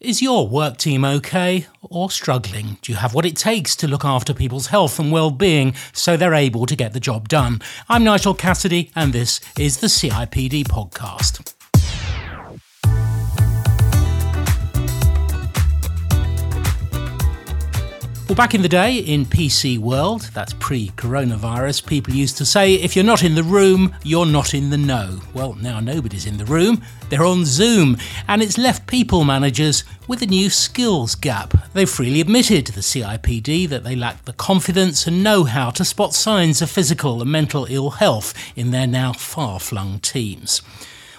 Is your work team okay or struggling? Do you have what it takes to look after people's health and well-being so they're able to get the job done? I'm Nigel Cassidy and this is the CIPD podcast. Well, back in the day in PC world, that's pre coronavirus, people used to say, if you're not in the room, you're not in the know. Well, now nobody's in the room, they're on Zoom, and it's left people managers with a new skills gap. They've freely admitted to the CIPD that they lack the confidence and know how to spot signs of physical and mental ill health in their now far flung teams.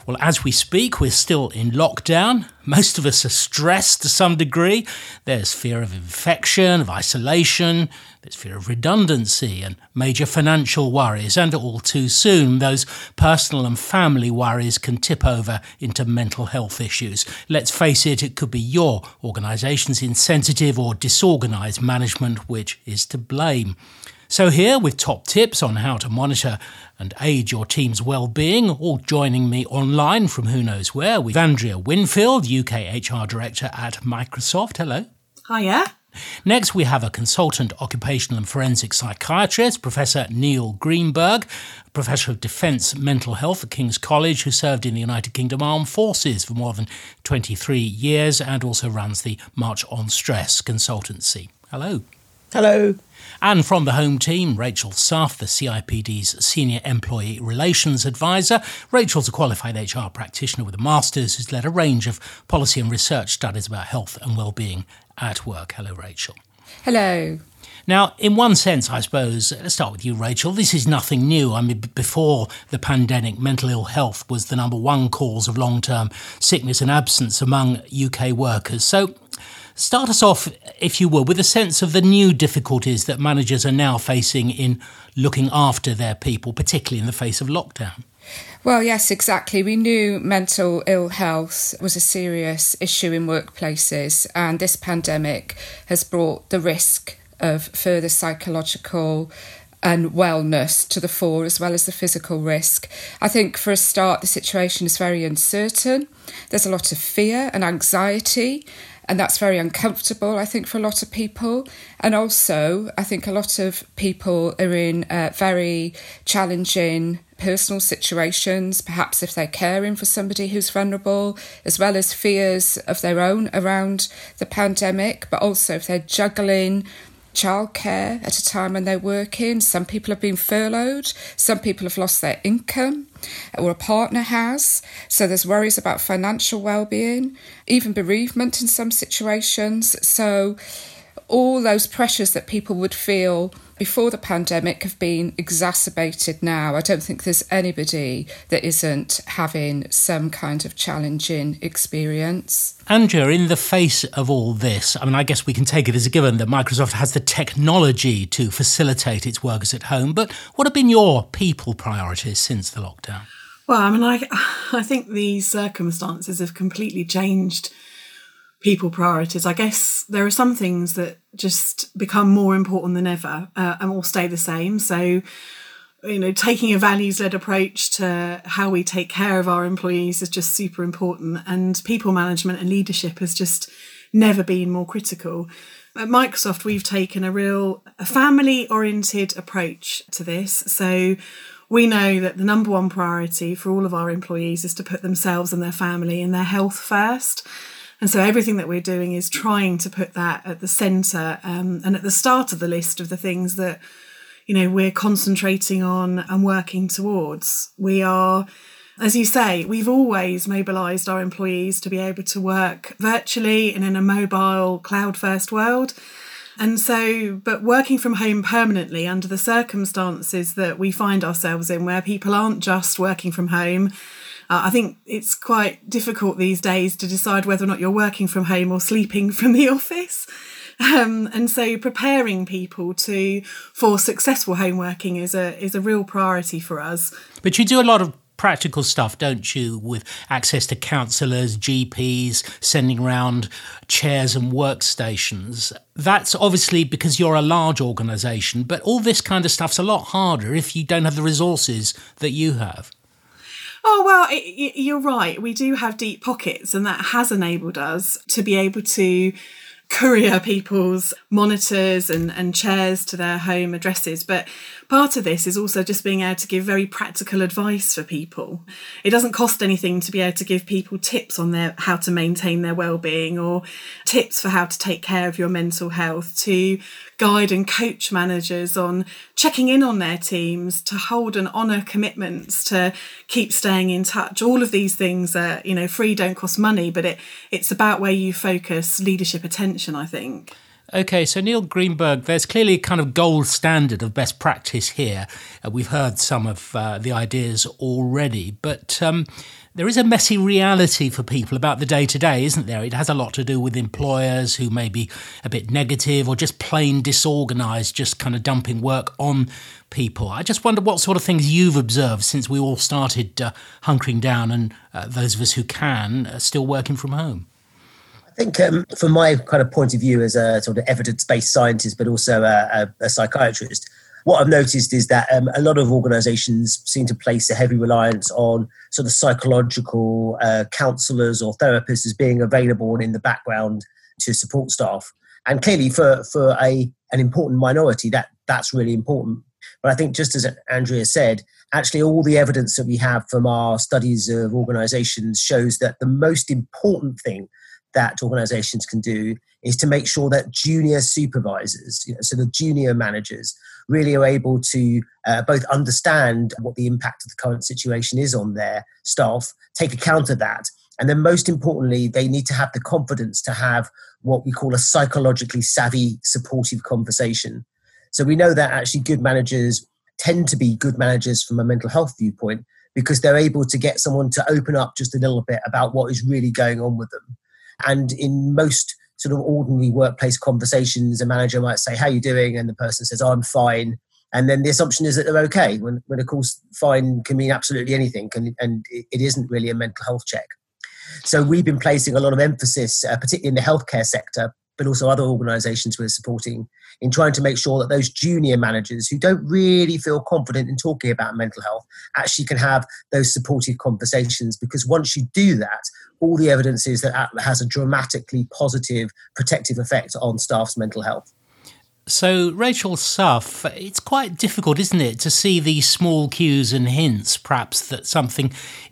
Well, as we speak, we're still in lockdown. Most of us are stressed to some degree. There's fear of infection, of isolation, there's fear of redundancy, and major financial worries. And all too soon, those personal and family worries can tip over into mental health issues. Let's face it, it could be your organisation's insensitive or disorganised management which is to blame. So, here with top tips on how to monitor and aid your team's well-being, all joining me online from who knows where, with Andrea Winfield, UK HR Director at Microsoft. Hello. Hiya. Next, we have a consultant occupational and forensic psychiatrist, Professor Neil Greenberg, Professor of Defence Mental Health at King's College, who served in the United Kingdom Armed Forces for more than 23 years and also runs the March on Stress consultancy. Hello. Hello. And from the home team, Rachel Suff, the CIPD's Senior Employee Relations Advisor. Rachel's a qualified HR practitioner with a master's who's led a range of policy and research studies about health and well-being at work. Hello, Rachel. Hello. Now, in one sense, I suppose, let's start with you, Rachel. This is nothing new. I mean, before the pandemic, mental ill health was the number one cause of long term sickness and absence among UK workers. So, Start us off, if you will, with a sense of the new difficulties that managers are now facing in looking after their people, particularly in the face of lockdown. Well, yes, exactly. We knew mental ill health was a serious issue in workplaces, and this pandemic has brought the risk of further psychological and wellness to the fore, as well as the physical risk. I think for a start, the situation is very uncertain. There's a lot of fear and anxiety and that's very uncomfortable, I think, for a lot of people. And also, I think a lot of people are in uh, very challenging personal situations, perhaps if they're caring for somebody who's vulnerable, as well as fears of their own around the pandemic, but also if they're juggling childcare at a time when they're working. Some people have been furloughed, some people have lost their income, or a partner has. So there's worries about financial well-being, even bereavement in some situations. So all those pressures that people would feel before the pandemic have been exacerbated now. I don't think there's anybody that isn't having some kind of challenging experience. Andrea, in the face of all this, I mean, I guess we can take it as a given that Microsoft has the technology to facilitate its workers at home, but what have been your people priorities since the lockdown? Well, I mean, I, I think these circumstances have completely changed people priorities. I guess there are some things that just become more important than ever uh, and will stay the same. So, you know, taking a values led approach to how we take care of our employees is just super important. And people management and leadership has just never been more critical. At Microsoft, we've taken a real family oriented approach to this. So, we know that the number one priority for all of our employees is to put themselves and their family and their health first. And so everything that we're doing is trying to put that at the centre um, and at the start of the list of the things that, you know, we're concentrating on and working towards. We are, as you say, we've always mobilised our employees to be able to work virtually and in a mobile, cloud first world. And so, but working from home permanently under the circumstances that we find ourselves in, where people aren't just working from home, uh, I think it's quite difficult these days to decide whether or not you're working from home or sleeping from the office. Um, and so preparing people to for successful home working is a is a real priority for us. But you do a lot of practical stuff, don't you, with access to counsellors, GPs, sending around chairs and workstations. That's obviously because you're a large organisation, but all this kind of stuff's a lot harder if you don't have the resources that you have. Oh, well, it, you're right. We do have deep pockets, and that has enabled us to be able to courier people's monitors and, and chairs to their home addresses. But part of this is also just being able to give very practical advice for people. It doesn't cost anything to be able to give people tips on their how to maintain their well-being or tips for how to take care of your mental health, to guide and coach managers on checking in on their teams, to hold and honour commitments, to keep staying in touch. All of these things are, you know, free don't cost money, but it it's about where you focus leadership attention, I think. Okay, so Neil Greenberg, there's clearly a kind of gold standard of best practice here. Uh, we've heard some of uh, the ideas already, but um, there is a messy reality for people about the day to day, isn't there? It has a lot to do with employers who may be a bit negative or just plain disorganised, just kind of dumping work on people. I just wonder what sort of things you've observed since we all started uh, hunkering down and uh, those of us who can are still working from home. I think, um, from my kind of point of view as a sort of evidence-based scientist, but also a, a, a psychiatrist, what I've noticed is that um, a lot of organisations seem to place a heavy reliance on sort of psychological uh, counsellors or therapists as being available and in the background to support staff. And clearly, for for a an important minority, that that's really important. But I think, just as Andrea said, actually, all the evidence that we have from our studies of organisations shows that the most important thing that organizations can do is to make sure that junior supervisors, you know, so the junior managers, really are able to uh, both understand what the impact of the current situation is on their staff, take account of that, and then most importantly, they need to have the confidence to have what we call a psychologically savvy, supportive conversation. So we know that actually good managers tend to be good managers from a mental health viewpoint because they're able to get someone to open up just a little bit about what is really going on with them. And in most sort of ordinary workplace conversations, a manager might say, How are you doing? And the person says, oh, I'm fine. And then the assumption is that they're okay, when, when of course, fine can mean absolutely anything, and, and it isn't really a mental health check. So we've been placing a lot of emphasis, uh, particularly in the healthcare sector, but also other organizations we're supporting in trying to make sure that those junior managers who don't really feel confident in talking about mental health actually can have those supportive conversations because once you do that all the evidence is that that has a dramatically positive protective effect on staff's mental health so, Rachel Suff, it's quite difficult, isn't it, to see these small cues and hints, perhaps, that something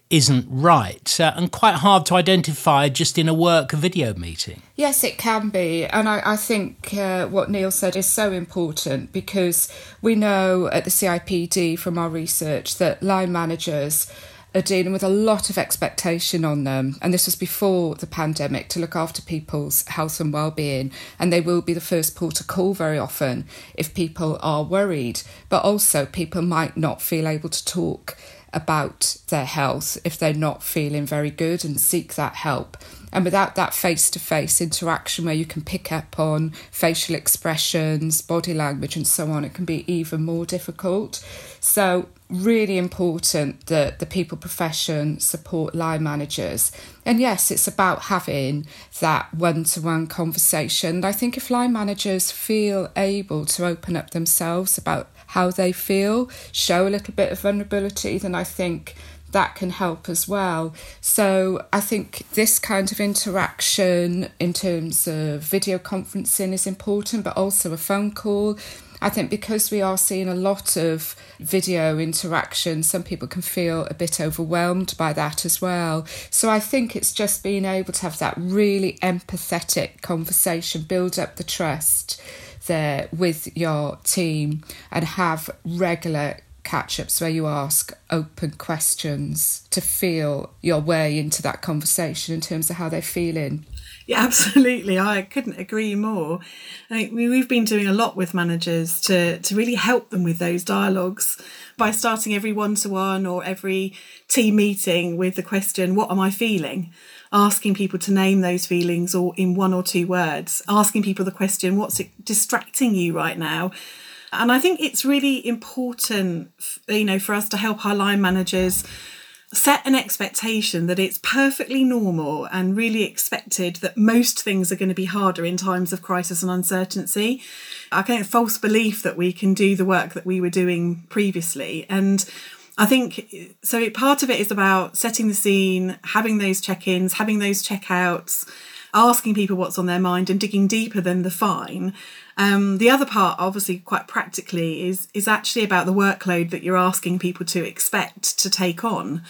isn't right, uh, and quite hard to identify just in a work video meeting. Yes, it can be. And I, I think uh, what Neil said is so important because we know at the CIPD from our research that line managers are dealing with a lot of expectation on them. And this was before the pandemic to look after people's health and well-being. And they will be the first port of call very often if people are worried. But also people might not feel able to talk about their health if they're not feeling very good and seek that help. And without that face to face interaction where you can pick up on facial expressions, body language, and so on, it can be even more difficult. So, really important that the people profession support line managers. And yes, it's about having that one to one conversation. And I think if line managers feel able to open up themselves about how they feel, show a little bit of vulnerability, then I think that can help as well. So I think this kind of interaction in terms of video conferencing is important, but also a phone call. I think because we are seeing a lot of video interaction, some people can feel a bit overwhelmed by that as well. So I think it's just being able to have that really empathetic conversation, build up the trust there with your team, and have regular catch ups where you ask open questions to feel your way into that conversation in terms of how they're feeling. Yeah, absolutely. I couldn't agree more. I mean, we've been doing a lot with managers to, to really help them with those dialogues by starting every one to one or every team meeting with the question, What am I feeling? Asking people to name those feelings or in one or two words, asking people the question, What's distracting you right now? And I think it's really important, you know, for us to help our line managers set an expectation that it's perfectly normal and really expected that most things are going to be harder in times of crisis and uncertainty. I a false belief that we can do the work that we were doing previously. And I think so. Part of it is about setting the scene, having those check ins, having those checkouts, asking people what's on their mind, and digging deeper than the fine. Um, the other part, obviously, quite practically, is is actually about the workload that you're asking people to expect to take on.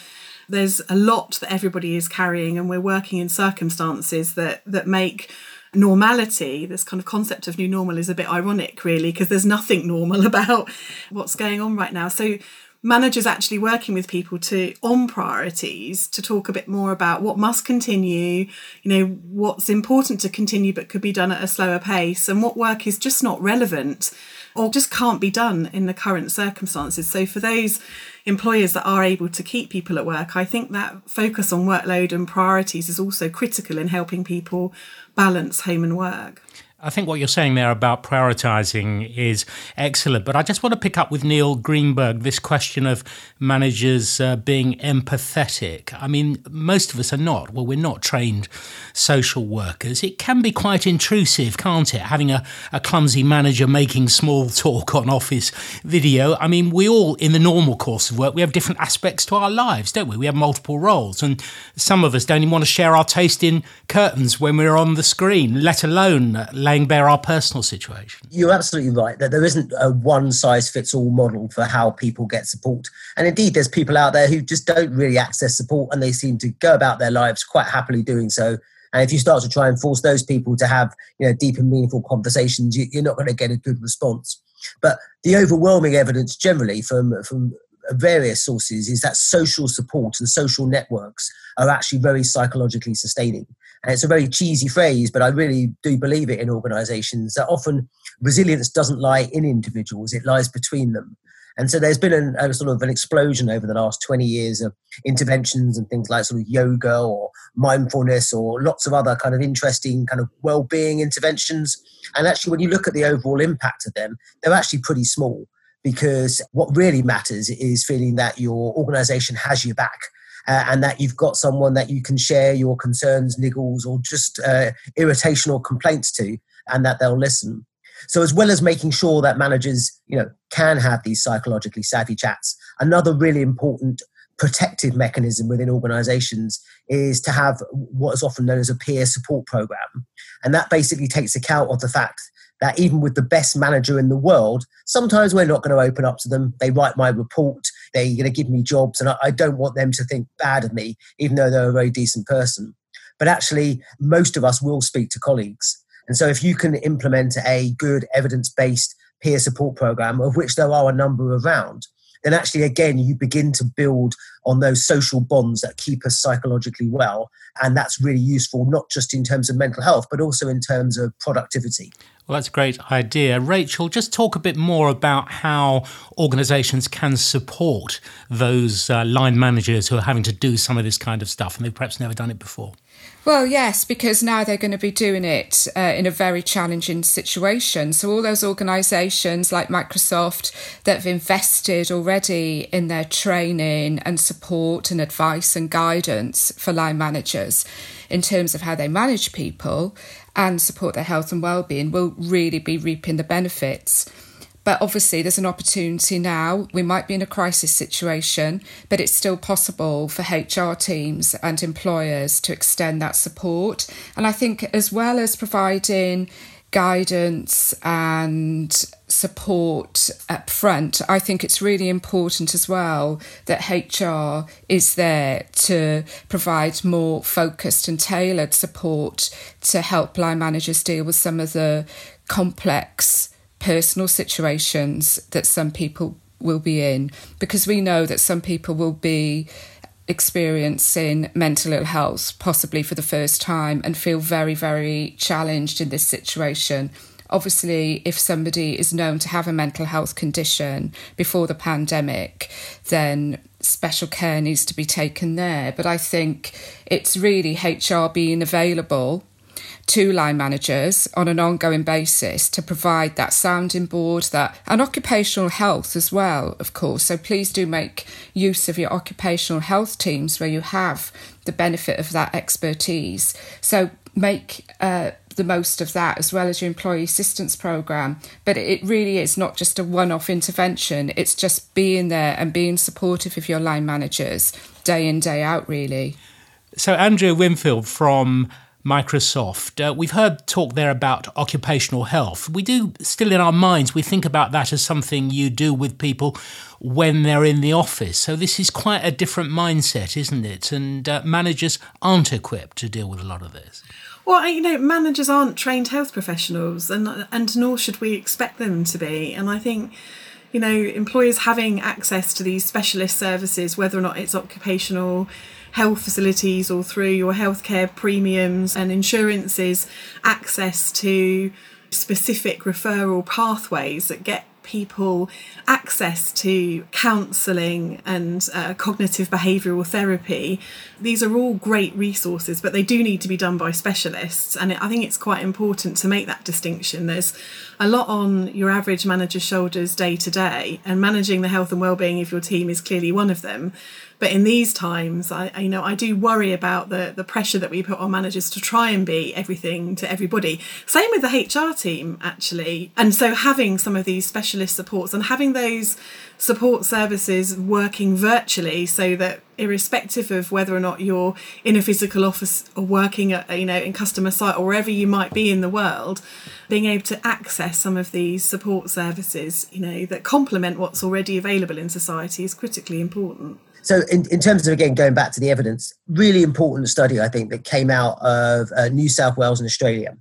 There's a lot that everybody is carrying, and we're working in circumstances that that make normality, this kind of concept of new normal, is a bit ironic, really, because there's nothing normal about what's going on right now. So managers actually working with people to on priorities to talk a bit more about what must continue you know what's important to continue but could be done at a slower pace and what work is just not relevant or just can't be done in the current circumstances. So for those employers that are able to keep people at work i think that focus on workload and priorities is also critical in helping people balance home and work I think what you're saying there about prioritizing is excellent, but I just want to pick up with Neil Greenberg this question of managers uh, being empathetic. I mean, most of us are not. Well, we're not trained social workers. It can be quite intrusive, can't it? Having a, a clumsy manager making small talk on office video. I mean, we all, in the normal course of work, we have different aspects to our lives, don't we? We have multiple roles, and some of us don't even want to share our taste in curtains when we're on the screen, let alone laying bare our personal situation. You're absolutely right that there isn't a one size fits all model for how people get support. And indeed, there's people out there who just don't really access support and they seem to go about their lives quite happily doing so. And if you start to try and force those people to have you know, deep and meaningful conversations, you're not going to get a good response. But the overwhelming evidence generally from, from various sources is that social support and social networks are actually very psychologically sustaining. And it's a very cheesy phrase, but I really do believe it in organizations that often resilience doesn't lie in individuals, it lies between them. And so there's been an, a sort of an explosion over the last 20 years of interventions and things like sort of yoga or mindfulness or lots of other kind of interesting kind of well-being interventions. And actually, when you look at the overall impact of them, they're actually pretty small because what really matters is feeling that your organization has your back uh, and that you've got someone that you can share your concerns, niggles, or just uh, irritation or complaints to, and that they'll listen. So, as well as making sure that managers, you know, can have these psychologically savvy chats, another really important protective mechanism within organizations is to have what is often known as a peer support program. And that basically takes account of the fact that even with the best manager in the world, sometimes we're not going to open up to them. They write my report, they're going to give me jobs, and I, I don't want them to think bad of me, even though they're a very decent person. But actually, most of us will speak to colleagues. And so, if you can implement a good evidence based peer support program, of which there are a number around, then actually, again, you begin to build on those social bonds that keep us psychologically well. And that's really useful, not just in terms of mental health, but also in terms of productivity. Well, that's a great idea. Rachel, just talk a bit more about how organisations can support those uh, line managers who are having to do some of this kind of stuff and they've perhaps never done it before. Well, yes, because now they're going to be doing it uh, in a very challenging situation. So, all those organisations like Microsoft that have invested already in their training and support and advice and guidance for line managers in terms of how they manage people and support their health and well-being will really be reaping the benefits. But obviously, there's an opportunity now. We might be in a crisis situation, but it's still possible for HR teams and employers to extend that support. And I think, as well as providing guidance and support up front, I think it's really important as well that HR is there to provide more focused and tailored support to help line managers deal with some of the complex personal situations that some people will be in because we know that some people will be experiencing mental ill health, possibly for the first time, and feel very, very challenged in this situation. Obviously, if somebody is known to have a mental health condition before the pandemic, then special care needs to be taken there. But I think it's really HR being available to line managers on an ongoing basis to provide that sounding board that and occupational health as well of course so please do make use of your occupational health teams where you have the benefit of that expertise so make uh, the most of that as well as your employee assistance program. But it really is not just a one off intervention, it's just being there and being supportive of your line managers day in, day out, really. So, Andrea Winfield from Microsoft. Uh, we've heard talk there about occupational health. We do still in our minds, we think about that as something you do with people when they're in the office. So this is quite a different mindset, isn't it? And uh, managers aren't equipped to deal with a lot of this. Well, you know, managers aren't trained health professionals, and and nor should we expect them to be. And I think, you know, employers having access to these specialist services, whether or not it's occupational health facilities or through your healthcare premiums and insurances, access to specific referral pathways that get people access to counselling and uh, cognitive behavioural therapy. These are all great resources, but they do need to be done by specialists. And I think it's quite important to make that distinction. There's a lot on your average manager's shoulders day to day, and managing the health and well-being of your team is clearly one of them. But in these times, I, I, you know I do worry about the the pressure that we put on managers to try and be everything to everybody. Same with the HR team actually, and so having some of these specialist supports and having those support services working virtually so that irrespective of whether or not you're in a physical office or working at you know in customer site or wherever you might be in the world being able to access some of these support services you know that complement what's already available in society is critically important so, in, in terms of again going back to the evidence, really important study I think that came out of uh, New South Wales and Australia.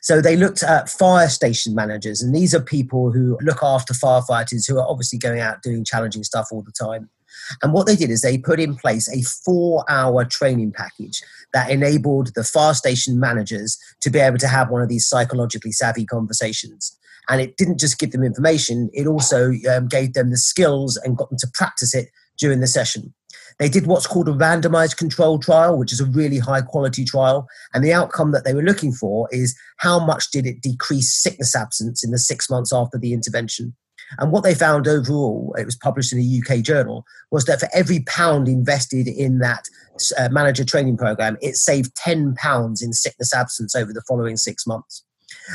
So they looked at fire station managers, and these are people who look after firefighters who are obviously going out doing challenging stuff all the time. And what they did is they put in place a four hour training package that enabled the fire station managers to be able to have one of these psychologically savvy conversations. And it didn't just give them information, it also um, gave them the skills and got them to practice it during the session. They did what's called a randomized control trial, which is a really high quality trial. And the outcome that they were looking for is how much did it decrease sickness absence in the six months after the intervention. And what they found overall, it was published in a UK journal, was that for every pound invested in that uh, manager training program, it saved 10 pounds in sickness absence over the following six months.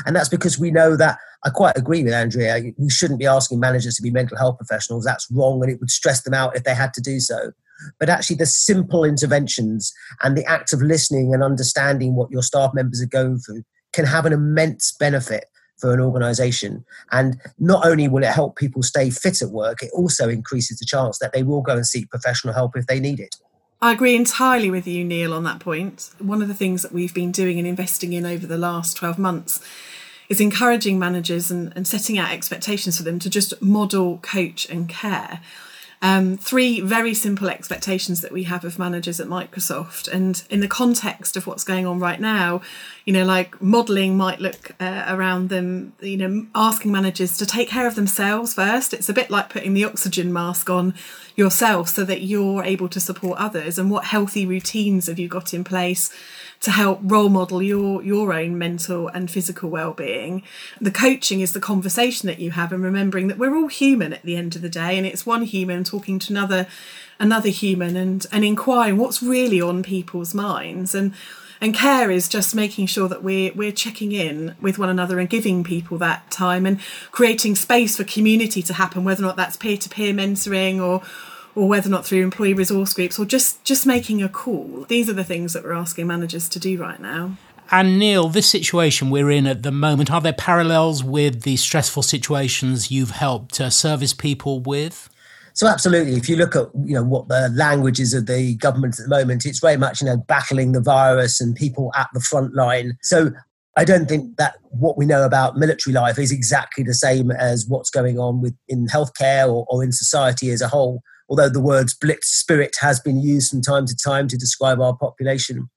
And that's because we know that I quite agree with Andrea. We shouldn't be asking managers to be mental health professionals. That's wrong, and it would stress them out if they had to do so. But actually, the simple interventions and the act of listening and understanding what your staff members are going through can have an immense benefit for an organization. And not only will it help people stay fit at work, it also increases the chance that they will go and seek professional help if they need it. I agree entirely with you, Neil, on that point. One of the things that we've been doing and investing in over the last 12 months is encouraging managers and, and setting out expectations for them to just model, coach, and care. Um, three very simple expectations that we have of managers at Microsoft. And in the context of what's going on right now, you know, like modeling might look uh, around them, you know, asking managers to take care of themselves first. It's a bit like putting the oxygen mask on yourself so that you're able to support others. And what healthy routines have you got in place? To help role model your your own mental and physical well-being. The coaching is the conversation that you have and remembering that we're all human at the end of the day and it's one human talking to another another human and and inquiring what's really on people's minds. And and care is just making sure that we're we're checking in with one another and giving people that time and creating space for community to happen whether or not that's peer-to-peer mentoring or or whether or not through employee resource groups or just just making a call. These are the things that we're asking managers to do right now. And Neil, this situation we're in at the moment, are there parallels with the stressful situations you've helped uh, service people with? So absolutely, if you look at you know what the languages of the government at the moment, it's very much you know battling the virus and people at the front line. So I don't think that what we know about military life is exactly the same as what's going on with in healthcare or, or in society as a whole although the words blitz spirit has been used from time to time to describe our population.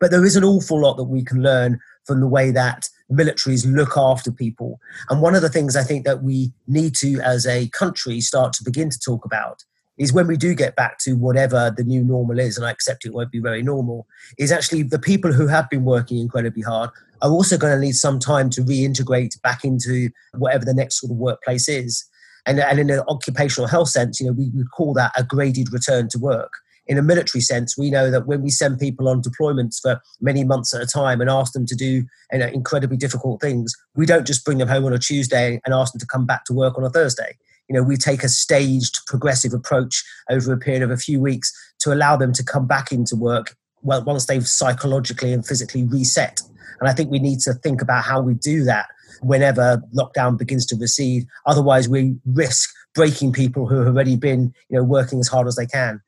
But there is an awful lot that we can learn from the way that militaries look after people. And one of the things I think that we need to, as a country, start to begin to talk about is when we do get back to whatever the new normal is, and I accept it won't be very normal, is actually the people who have been working incredibly hard are also going to need some time to reintegrate back into whatever the next sort of workplace is. And, and in an occupational health sense, you know, we would call that a graded return to work. in a military sense, we know that when we send people on deployments for many months at a time and ask them to do you know, incredibly difficult things, we don't just bring them home on a Tuesday and ask them to come back to work on a Thursday. You know, we take a staged, progressive approach over a period of a few weeks to allow them to come back into work once they've psychologically and physically reset. And I think we need to think about how we do that whenever lockdown begins to recede. Otherwise, we risk breaking people who have already been, you know, working as hard as they can.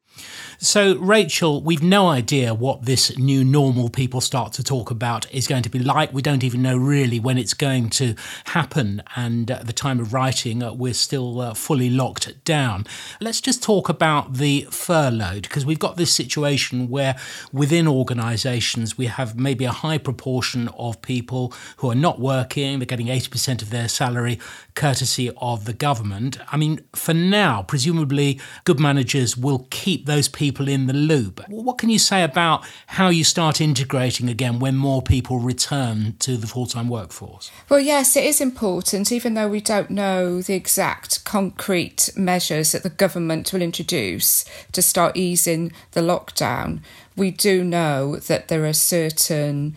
So, Rachel, we've no idea what this new normal people start to talk about is going to be like. We don't even know really when it's going to happen. And at the time of writing, uh, we're still uh, fully locked down. Let's just talk about the furloughed, because we've got this situation where within organisations we have maybe a high proportion of people who are not working, they're getting 80% of their salary courtesy of the government. I mean, for now, presumably good managers will keep those people in the loop. What can you say about how you start integrating again when more people return to the full time workforce? Well, yes, it is important, even though we don't know the exact concrete measures that the government will introduce to start easing the lockdown. We do know that there are certain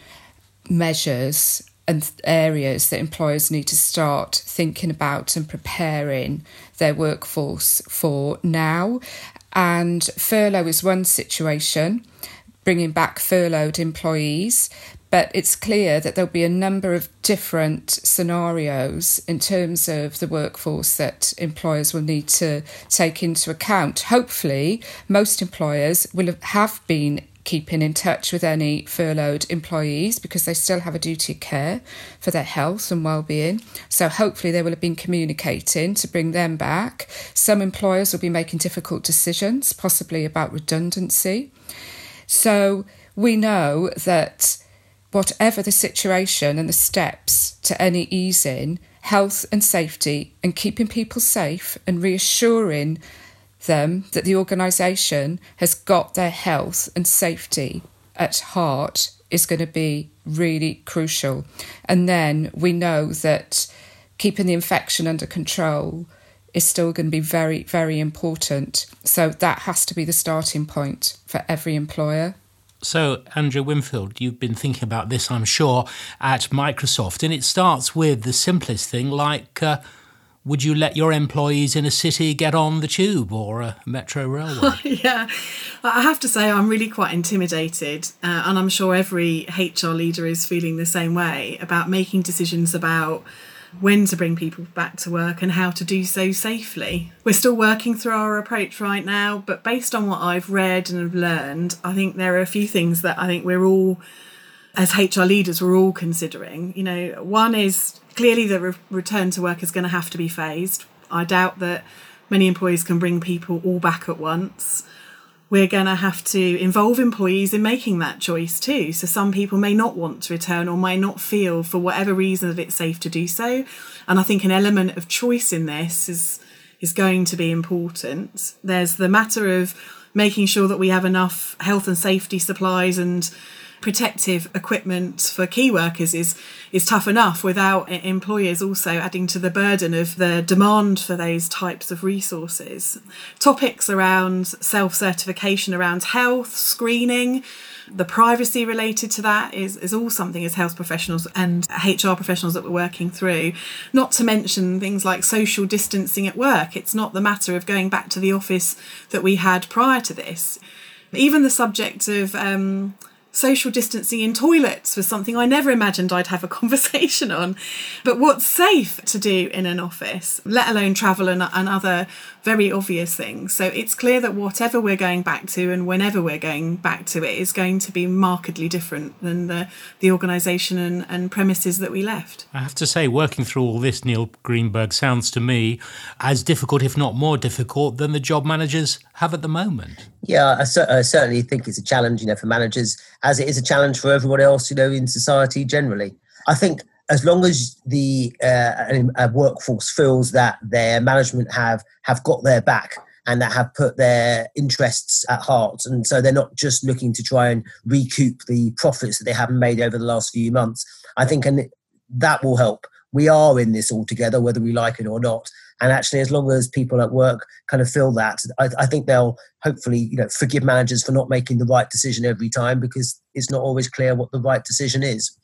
measures and areas that employers need to start thinking about and preparing their workforce for now. And furlough is one situation, bringing back furloughed employees. But it's clear that there'll be a number of different scenarios in terms of the workforce that employers will need to take into account. Hopefully, most employers will have been keeping in touch with any furloughed employees because they still have a duty of care for their health and well-being. So hopefully they will have been communicating to bring them back. Some employers will be making difficult decisions, possibly about redundancy. So we know that whatever the situation and the steps to any easing, health and safety and keeping people safe and reassuring them that the organisation has got their health and safety at heart is going to be really crucial. And then we know that keeping the infection under control is still going to be very, very important. So that has to be the starting point for every employer. So, Andrea Winfield, you've been thinking about this, I'm sure, at Microsoft, and it starts with the simplest thing like uh, would you let your employees in a city get on the tube or a metro railway? yeah, I have to say I'm really quite intimidated, uh, and I'm sure every HR leader is feeling the same way about making decisions about when to bring people back to work and how to do so safely. We're still working through our approach right now, but based on what I've read and have learned, I think there are a few things that I think we're all as HR leaders, we're all considering. You know, one is clearly the re- return to work is going to have to be phased. I doubt that many employees can bring people all back at once. We're going to have to involve employees in making that choice too. So, some people may not want to return or may not feel, for whatever reason, that it's safe to do so. And I think an element of choice in this is, is going to be important. There's the matter of making sure that we have enough health and safety supplies and protective equipment for key workers is is tough enough without employers also adding to the burden of the demand for those types of resources. Topics around self certification around health, screening, the privacy related to that is, is all something as health professionals and HR professionals that we're working through. Not to mention things like social distancing at work. It's not the matter of going back to the office that we had prior to this. Even the subject of um, social distancing in toilets was something I never imagined I'd have a conversation on. But what's safe to do in an office, let alone travel and, and other very obvious things. So it's clear that whatever we're going back to and whenever we're going back to it is going to be markedly different than the, the organisation and, and premises that we left. I have to say, working through all this, Neil Greenberg, sounds to me as difficult, if not more difficult, than the job managers have at the moment. Yeah, I, I certainly think it's a challenge, you know, for managers, as it is a challenge for everyone else, you know, in society generally. I think as long as the uh, workforce feels that their management have have got their back and that have put their interests at heart, and so they're not just looking to try and recoup the profits that they haven't made over the last few months. I think and that will help. We are in this all together, whether we like it or not. And actually, as long as people at work kind of feel that, I, I think they'll hopefully, you know, forgive managers for not making the right decision every time because it's not always clear what the right decision is.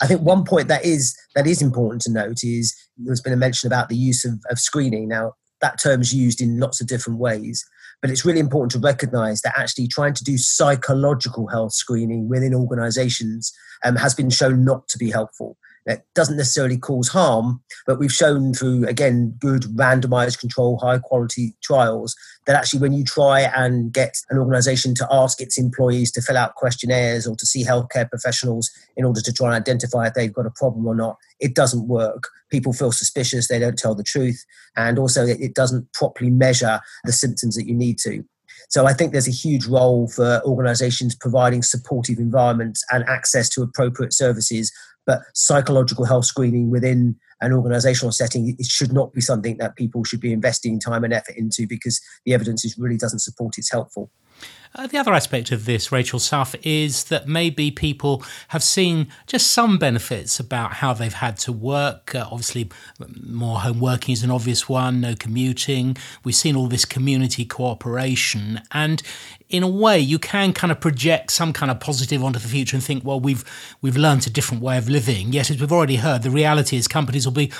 I think one point that is that is important to note is there's been a mention about the use of, of screening. Now, that term's used in lots of different ways. But it's really important to recognize that actually trying to do psychological health screening within organizations um, has been shown not to be helpful. It doesn't necessarily cause harm, but we've shown through, again, good randomized control, high quality trials that actually when you try and get an organization to ask its employees to fill out questionnaires or to see healthcare professionals in order to try and identify if they've got a problem or not, it doesn't work. People feel suspicious, they don't tell the truth, and also it doesn't properly measure the symptoms that you need to. So I think there's a huge role for organizations providing supportive environments and access to appropriate services but psychological health screening within an organizational setting it should not be something that people should be investing time and effort into because the evidence is really doesn't support it's helpful uh, the other aspect of this, Rachel Suff, is that maybe people have seen just some benefits about how they've had to work. Uh, obviously, more home working is an obvious one, no commuting. We've seen all this community cooperation. And in a way, you can kind of project some kind of positive onto the future and think, well, we've we've learned a different way of living. Yet, as we've already heard, the reality is companies will be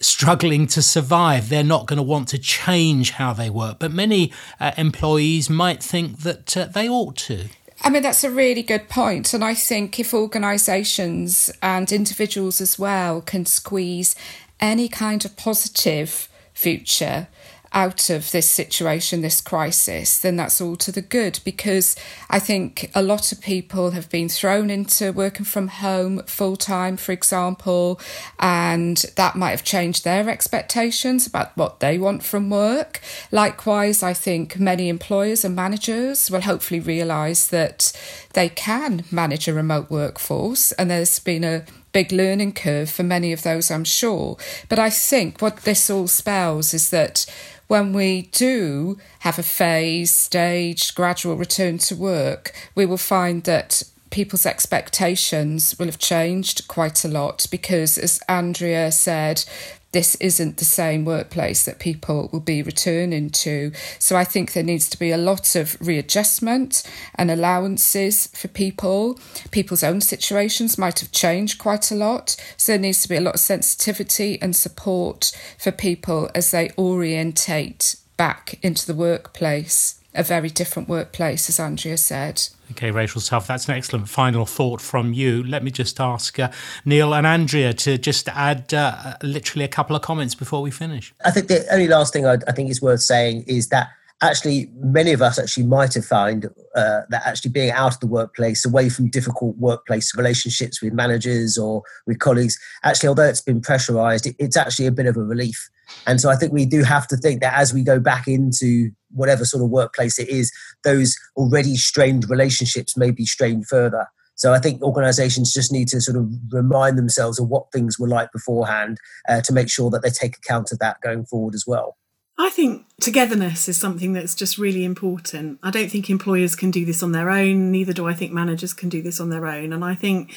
struggling to survive. They're not going to want to change how they work. But many uh, employees might think that uh, they ought to. I mean, that's a really good point. And I think if organisations and individuals as well can squeeze any kind of positive future out of this situation, this crisis, then that's all to the good because I think a lot of people have been thrown into working from home full time, for example, and that might have changed their expectations about what they want from work. Likewise, I think many employers and managers will hopefully realise that they can manage a remote workforce, and there's been a big learning curve for many of those, I'm sure. But I think what this all spells is that when we do have a phase, stage, gradual return to work, we will find that people's expectations will have changed quite a lot because, as Andrea said, this isn't the same workplace that people will be returning to. So I think there needs to be a lot of readjustment and allowances for people. People's own situations might have changed quite a lot. So there needs to be a lot of sensitivity and support for people as they orientate back into the workplace, a very different workplace, as Andrea said. Okay, Rachel Suff, that's an excellent final thought from you. Let me just ask uh, Neil and Andrea to just add uh, literally a couple of comments before we finish. I think the only last thing I, I think is worth saying is that actually many of us actually might have found uh, that actually being out of the workplace away from difficult workplace relationships with managers or with colleagues actually although it's been pressurized it, it's actually a bit of a relief and so i think we do have to think that as we go back into whatever sort of workplace it is those already strained relationships may be strained further so I think organisations just need to sort of remind themselves of what things were like beforehand uh, to make sure that they take account of that going forward as well. I think togetherness is something that's just really important. I don't think employers can do this on their own, neither do I think managers can do this on their own. And I think,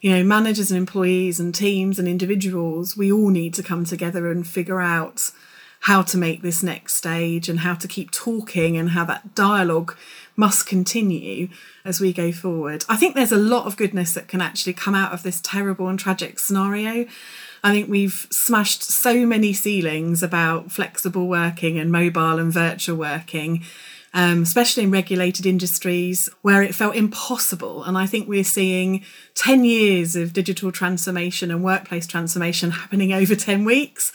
you know, managers and employees and teams and individuals, we all need to come together and figure out how to make this next stage and how to keep talking and how that dialogue must continue as we go forward. I think there's a lot of goodness that can actually come out of this terrible and tragic scenario. I think we've smashed so many ceilings about flexible working and mobile and virtual working, um, especially in regulated industries where it felt impossible. And I think we're seeing 10 years of digital transformation and workplace transformation happening over 10 weeks.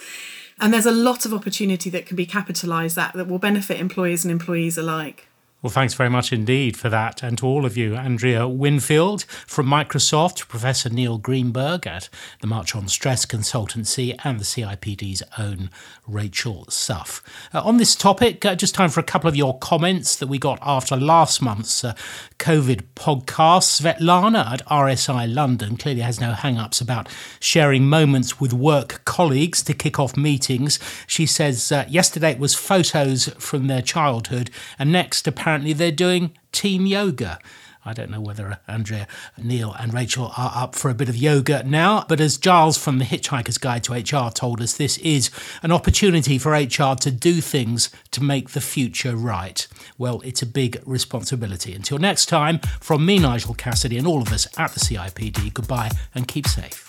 And there's a lot of opportunity that can be capitalised that that will benefit employers and employees alike. Well, thanks very much indeed for that. And to all of you, Andrea Winfield from Microsoft, Professor Neil Greenberg at the March on Stress Consultancy, and the CIPD's own Rachel Suff. Uh, on this topic, uh, just time for a couple of your comments that we got after last month's uh, COVID podcast. Svetlana at RSI London clearly has no hang ups about sharing moments with work colleagues to kick off meetings. She says uh, yesterday it was photos from their childhood, and next, apparently, they're doing team yoga. I don't know whether Andrea, Neil, and Rachel are up for a bit of yoga now, but as Giles from the Hitchhiker's Guide to HR told us, this is an opportunity for HR to do things to make the future right. Well, it's a big responsibility. Until next time, from me, Nigel Cassidy, and all of us at the CIPD, goodbye and keep safe.